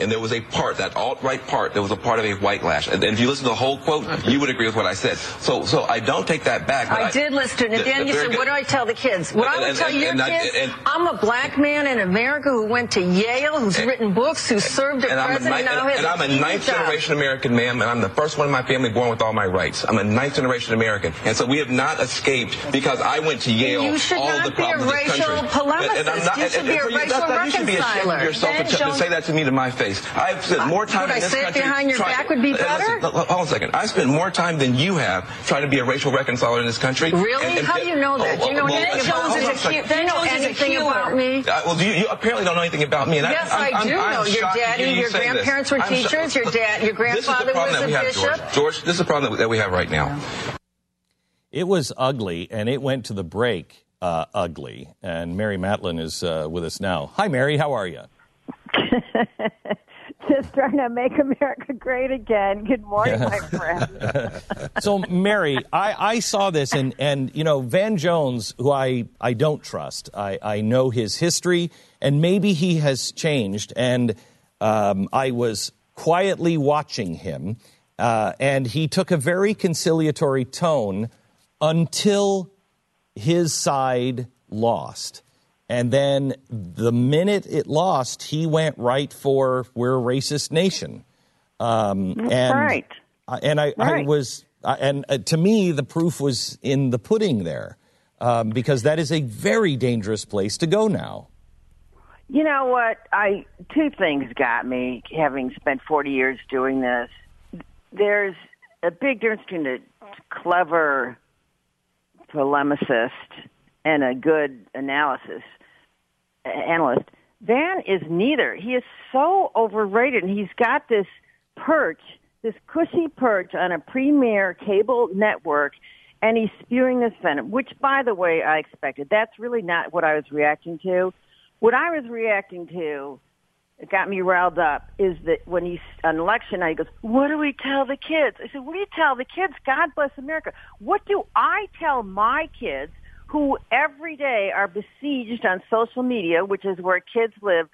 and there was a part, that alt-right part, there was a part of a white lash. And, and if you listen to the whole quote, you would agree with what I said. So, so I don't take that back. I, I, did listen to it. And then you said, what do I tell the kids? What and, I would tell your kids, I, I'm a black man in America who went to Yale, who's written books, who served a president, now has And I'm a ninth generation American, ma'am, and I'm the first one in my family born with all my rights. I'm a ninth generation American. And so we have not escaped because I went to Yale. You should all not the be a problems racial of this country. polemicist. And, I'm not, you should be a racial you should be ashamed of yourself to, say that to me to my face. I've spent more time Would in I this say it behind your trying- back would be Uh, listen, better? hold on a second. I spent more time than you have trying to be a racial reconciler in this country. Really? How do you know that? Do you know well, anything well, about hold on me? a second. Do you know anything about me? Uh, well, do you, you apparently don't know anything about me. And Yes, I, I'm, I do I'm, know. I'm Your daddy, you your say this. grandparents were I'm so- teachers. Your dad, your This is the grandfather was a bishop. George. George, this is the problem that, that we have right now. It was ugly, and it went to the break uh, ugly. And Mary Matalin is uh, with us now. Hi, Mary. How are you? Just trying to make America great again. Good morning, my friend. So, Mary, I, I saw this, and, and you know, Van Jones, who I, I don't trust, I, I know his history, and maybe he has changed. And um, I was quietly watching him, uh, and he took a very conciliatory tone until his side lost. And then the minute it lost, he went right for we're a racist nation. Um, and, right. I- And I, I was, I- and uh, to me, the proof was in the pudding there, um, because that is a very dangerous place to go now. You know what? I two things got me having spent 40 years doing this. There's a big difference between a clever polemicist and a good analysis analyst. Van is neither. He is so overrated, and he's got this perch, this cushy perch on a premier cable network, and he's spewing this venom. Which, by the way, I expected. That's really not what I was reacting to. What I was reacting to, it got me riled up, is that when he's on election night, he goes, "What do we tell the kids?" I said, "What do you tell the kids? God bless America. What do I tell my kids?" Who every day are besieged on social media, which is where kids live,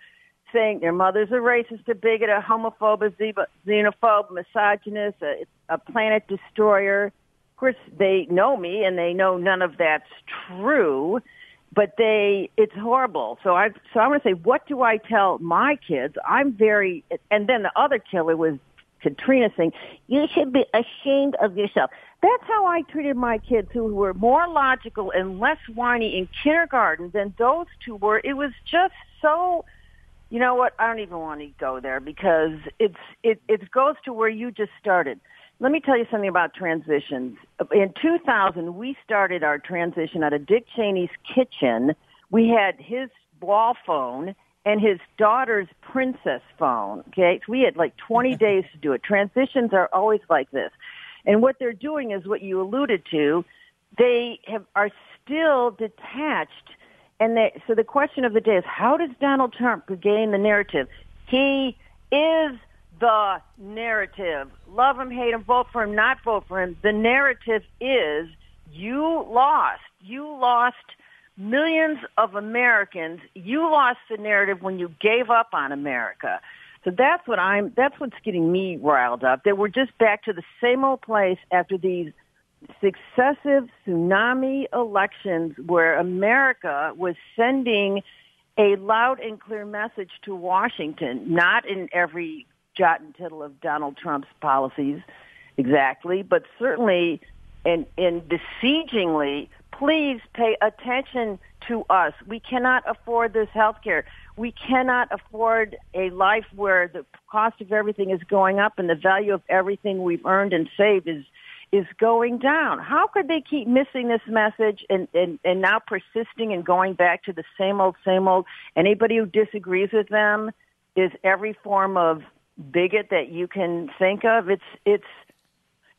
saying their mother's a racist, a bigot, a homophobe, a xeno- xenophobe, misogynist, a, a planet destroyer. Of course, they know me and they know none of that's true, but they it's horrible. So I so I'm going to say, what do I tell my kids? I'm very, and then the other killer was Katrina saying, you should be ashamed of yourself. That's how I treated my kids who were more logical and less whiny in kindergarten than those two were. It was just so, you know what? I don't even want to go there because it's, it, it goes to where you just started. Let me tell you something about transitions. In 2000, we started our transition out of Dick Cheney's kitchen. We had his wall phone and his daughter's princess phone. Okay, so we had like 20 days to do it. Transitions are always like this, and what they're doing is what you alluded to. They have are still detached, and they, so the question of the day is: How does Donald Trump regain the narrative? He is the narrative. Love him, hate him, vote for him, not vote for him. The narrative is you lost. You lost millions of Americans, you lost the narrative when you gave up on America. So that's what I'm, that's what's getting me riled up. That we're just back to the same old place after these successive tsunami elections where America was sending a loud and clear message to Washington, not in every jot and tittle of Donald Trump's policies exactly, but certainly and, in besiegingly, please pay attention to us. We cannot afford this health care. We cannot afford a life where the cost of everything is going up and the value of everything we've earned and saved is is going down. How could they keep missing this message and, and, and now persisting and going back to the same old, same old? Anybody who disagrees with them is every form of bigot that you can think of. It's it's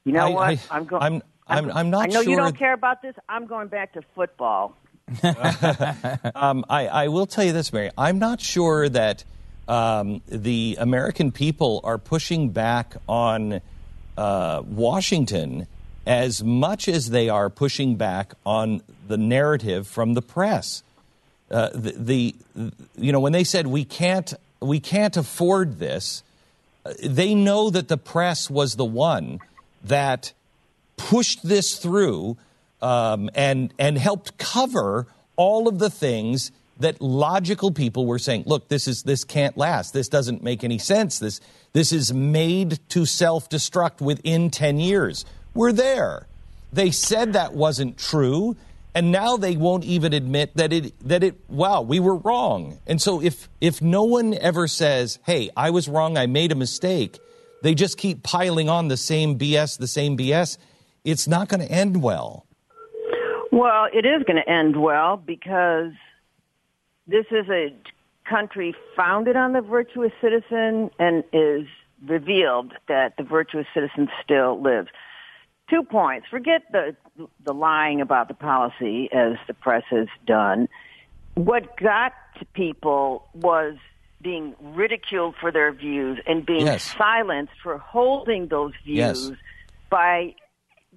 you know I, what? I, I'm going. I'm I'm, I'm not I know sure. you don't care about this. I'm going back to football. um, I, I, will tell you this, Mary. I'm not sure that um, the American people are pushing back on uh, Washington as much as they are pushing back on the narrative from the press. Uh, the, the, you know when they said we can't we can't afford this, uh, they know that the press was the one that pushed this through um, and and helped cover all of the things that logical people were saying. Look, this is this can't last. This doesn't make any sense. This this is made to self destruct within ten years. We're there. They said that wasn't true, and now they won't even admit that it that it. Wow, we were wrong. And so if if no one ever says, "Hey, I was wrong. I made a mistake," they just keep piling on the same BS, the same BS. It's not going to end well. Well, it is going to end well because this is a country founded on the virtuous citizen and is revealed that the virtuous citizen still lives. Two points. Forget the the lying about the policy as the press has done. What got to people was being ridiculed for their views and being yes. silenced for holding those views yes. by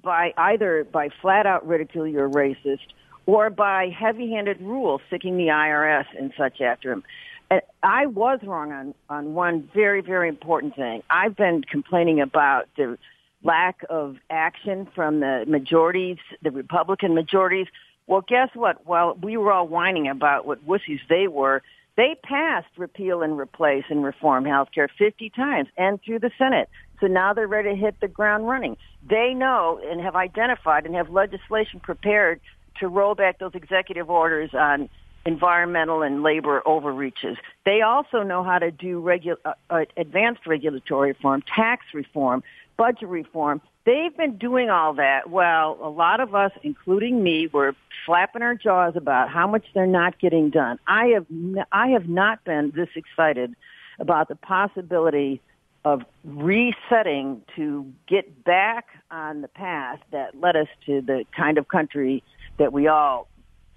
by either by flat out ridicule you're racist or by heavy handed rules sticking the IRS and such after him. And I was wrong on, on one very, very important thing. I've been complaining about the lack of action from the majorities, the Republican majorities. Well, guess what? While we were all whining about what wussies they were, they passed repeal and replace and reform health care 50 times and through the Senate. So now they're ready to hit the ground running. They know and have identified and have legislation prepared to roll back those executive orders on environmental and labor overreaches. They also know how to do regu- uh, uh, advanced regulatory reform, tax reform, budget reform. They've been doing all that while a lot of us, including me, were flapping our jaws about how much they're not getting done. I have, n- I have not been this excited about the possibility of resetting to get back on the path that led us to the kind of country that we all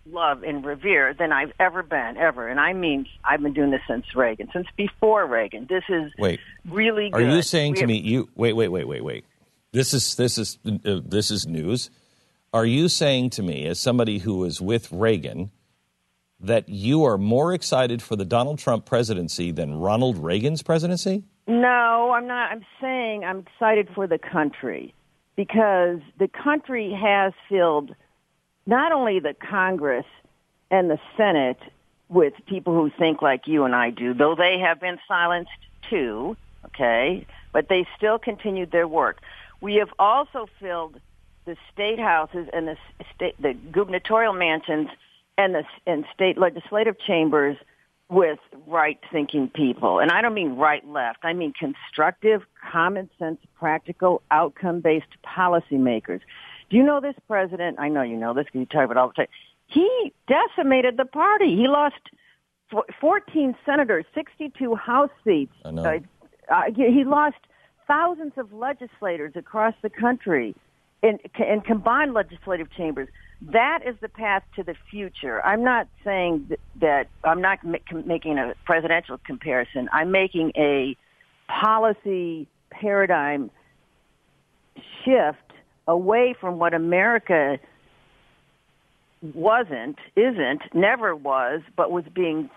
love and revere than I've ever been, ever. And I mean, I've been doing this since Reagan, since before Reagan. This is wait, really Are you saying We to have- me, you wait, wait, wait, wait, wait? This is this is uh, this is news. Are you saying to me, as somebody who was with Reagan, that you are more excited for the Donald Trump presidency than Ronald Reagan's presidency? No, I'm not. I'm saying I'm excited for the country because the country has filled not only the Congress and the Senate with people who think like you and I do, though they have been silenced too, okay, but they still continued their work. We have also filled the state houses and the state, the gubernatorial mansions and the and state legislative chambers with right-thinking people. And I don't mean right-left. I mean constructive, common sense, practical, outcome-based policymakers. Do you know this president? I know you know this because you talk about it all the time. He decimated the party. He lost f- 14 senators, 62 House seats. I know. Uh, uh, he lost thousands of legislators across the country in, in combined legislative chambers. That is the path to the future. I'm not saying that, that I'm not ma- making a presidential comparison. I'm making a policy paradigm shift away from what America wasn't, isn't, never was, but was being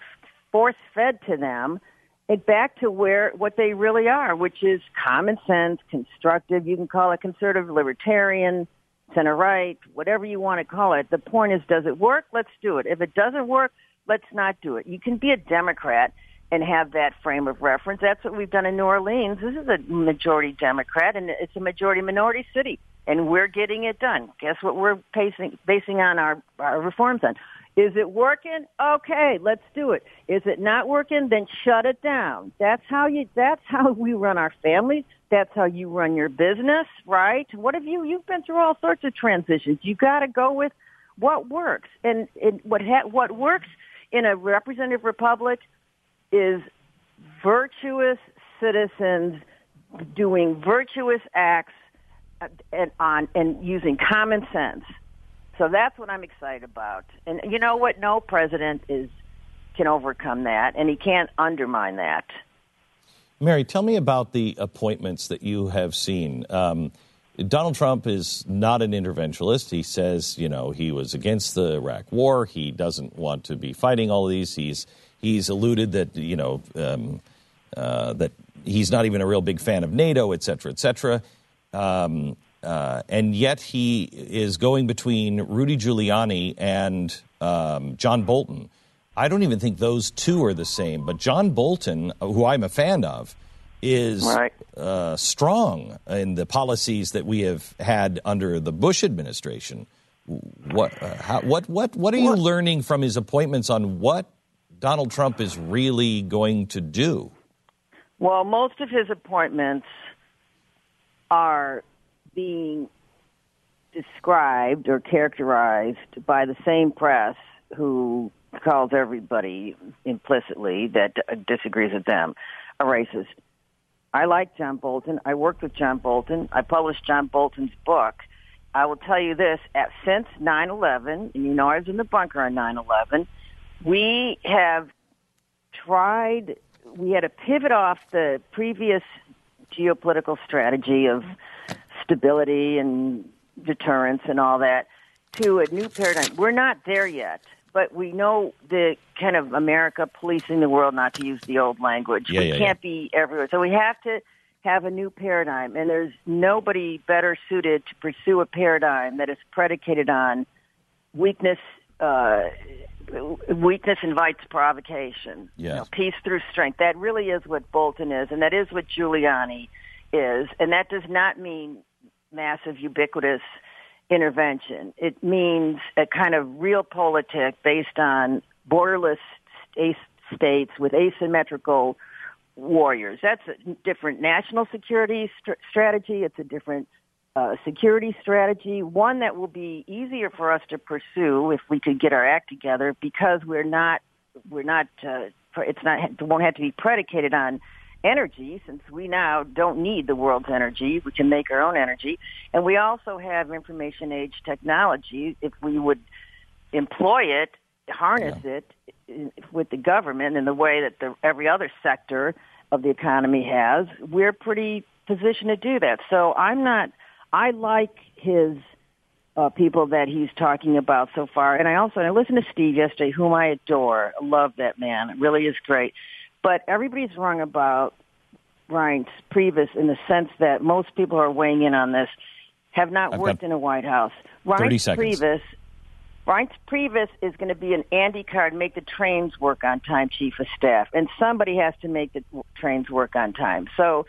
force fed to them, and back to where what they really are, which is common sense, constructive. You can call it conservative, libertarian, center right, whatever you want to call it. The point is, does it work? Let's do it. If it doesn't work, let's not do it. You can be a Democrat and have that frame of reference. That's what we've done in New Orleans. This is a majority Democrat, and it's a majority minority city, and we're getting it done. Guess what we're basing, basing on our, our reforms on? Is it working? Okay, let's do it. Is it not working? Then shut it down. That's how you. That's how we run our families. That's how you run your business, right? What have you? You've been through all sorts of transitions. You got to go with what works, and, and what ha- what works in a representative republic is virtuous citizens doing virtuous acts and on and using common sense. So that's what I'm excited about. And you know what? No president is can overcome that, and he can't undermine that. Mary, tell me about the appointments that you have seen. Um, Donald Trump is not an interventionist. He says, you know, he was against the Iraq War. He doesn't want to be fighting all of these. He's he's alluded that you know um, uh, that he's not even a real big fan of NATO, et cetera, et cetera. Um, uh, and yet he is going between Rudy Giuliani and um, John Bolton. I don't even think those two are the same. But John Bolton, who I'm a fan of, is right. uh, strong in the policies that we have had under the Bush administration. What, uh, how, what, what, what are you learning from his appointments on what Donald Trump is really going to do? Well, most of his appointments are being described or characterized by the same press who calls everybody implicitly that disagrees with them a racist. I like John Bolton. I worked with John Bolton. I published John Bolton's book. I will tell you this: at, since 9/11, and you know I was in the bunker on 9/11, we have tried. We had to pivot off the previous geopolitical strategy of stability and deterrence and all that to a new paradigm. We're not there yet but we know the kind of America policing the world, not to use the old language. Yeah, we yeah, can't yeah. be everywhere. So we have to have a new paradigm, and there's nobody better suited to pursue a paradigm that is predicated on weakness. Uh, weakness invites provocation. Yes. You know, peace through strength. That really is what Bolton is, and that is what Giuliani is. And that does not mean massive, ubiquitous intervention. It means a kind of realpolitik based on borderless states with asymmetrical warriors. That's a different national security st- strategy. It's a different uh, security strategy, one that will be easier for us to pursue if we could get our act together because we're not we're not uh, it's not it won't have to be predicated on energy since we now don't need the world's energy. We can make our own energy. And we also have information age technology. If we would employ it, harness yeah. it with the government in the way that the, every other sector of the economy has, we're pretty positioned to do that. So I'm not, I like his uh, people that he's talking about so far. And I also, I listened to Steve yesterday, whom I adore. love that man. It really is great. But everybody's wrong about Reince Priebus in the sense that most people who are weighing in on this have not I've worked in a White House. Reince Priebus, Reince Priebus is going to be an Andy card, make the trains work on time, chief of staff, and somebody has to make the trains work on time. So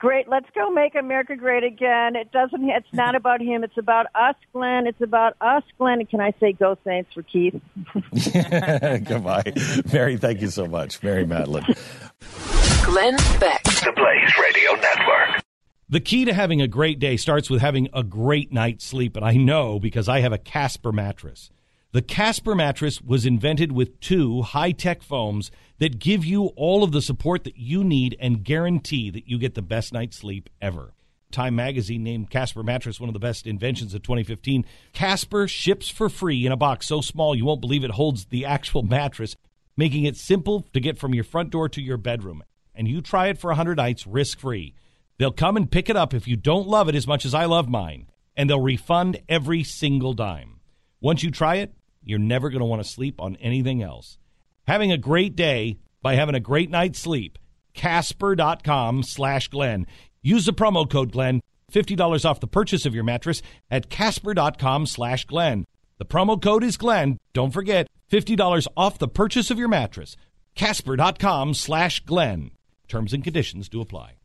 great. Let's go make America great again. It doesn't. It's not about him. It's about us, Glenn. It's about us, Glenn. And Can I say go Saints for Keith? Goodbye, Mary. Thank you so much, Mary Matalin. Glenn Beck, the Blaze Radio Network. The key to having a great day starts with having a great night's sleep, and I know because I have a Casper mattress. The Casper mattress was invented with two high tech foams that give you all of the support that you need and guarantee that you get the best night's sleep ever. Time magazine named Casper mattress one of the best inventions of 2015. Casper ships for free in a box so small you won't believe it holds the actual mattress, making it simple to get from your front door to your bedroom. And you try it for 100 nights risk free. They'll come and pick it up if you don't love it as much as I love mine, and they'll refund every single dime. Once you try it, you're never going to want to sleep on anything else. Having a great day by having a great night's sleep. Casper.com slash Glenn. Use the promo code Glenn. $50 off the purchase of your mattress at Casper.com slash Glenn. The promo code is Glenn. Don't forget, $50 off the purchase of your mattress. Casper.com slash Glenn. Terms and conditions do apply.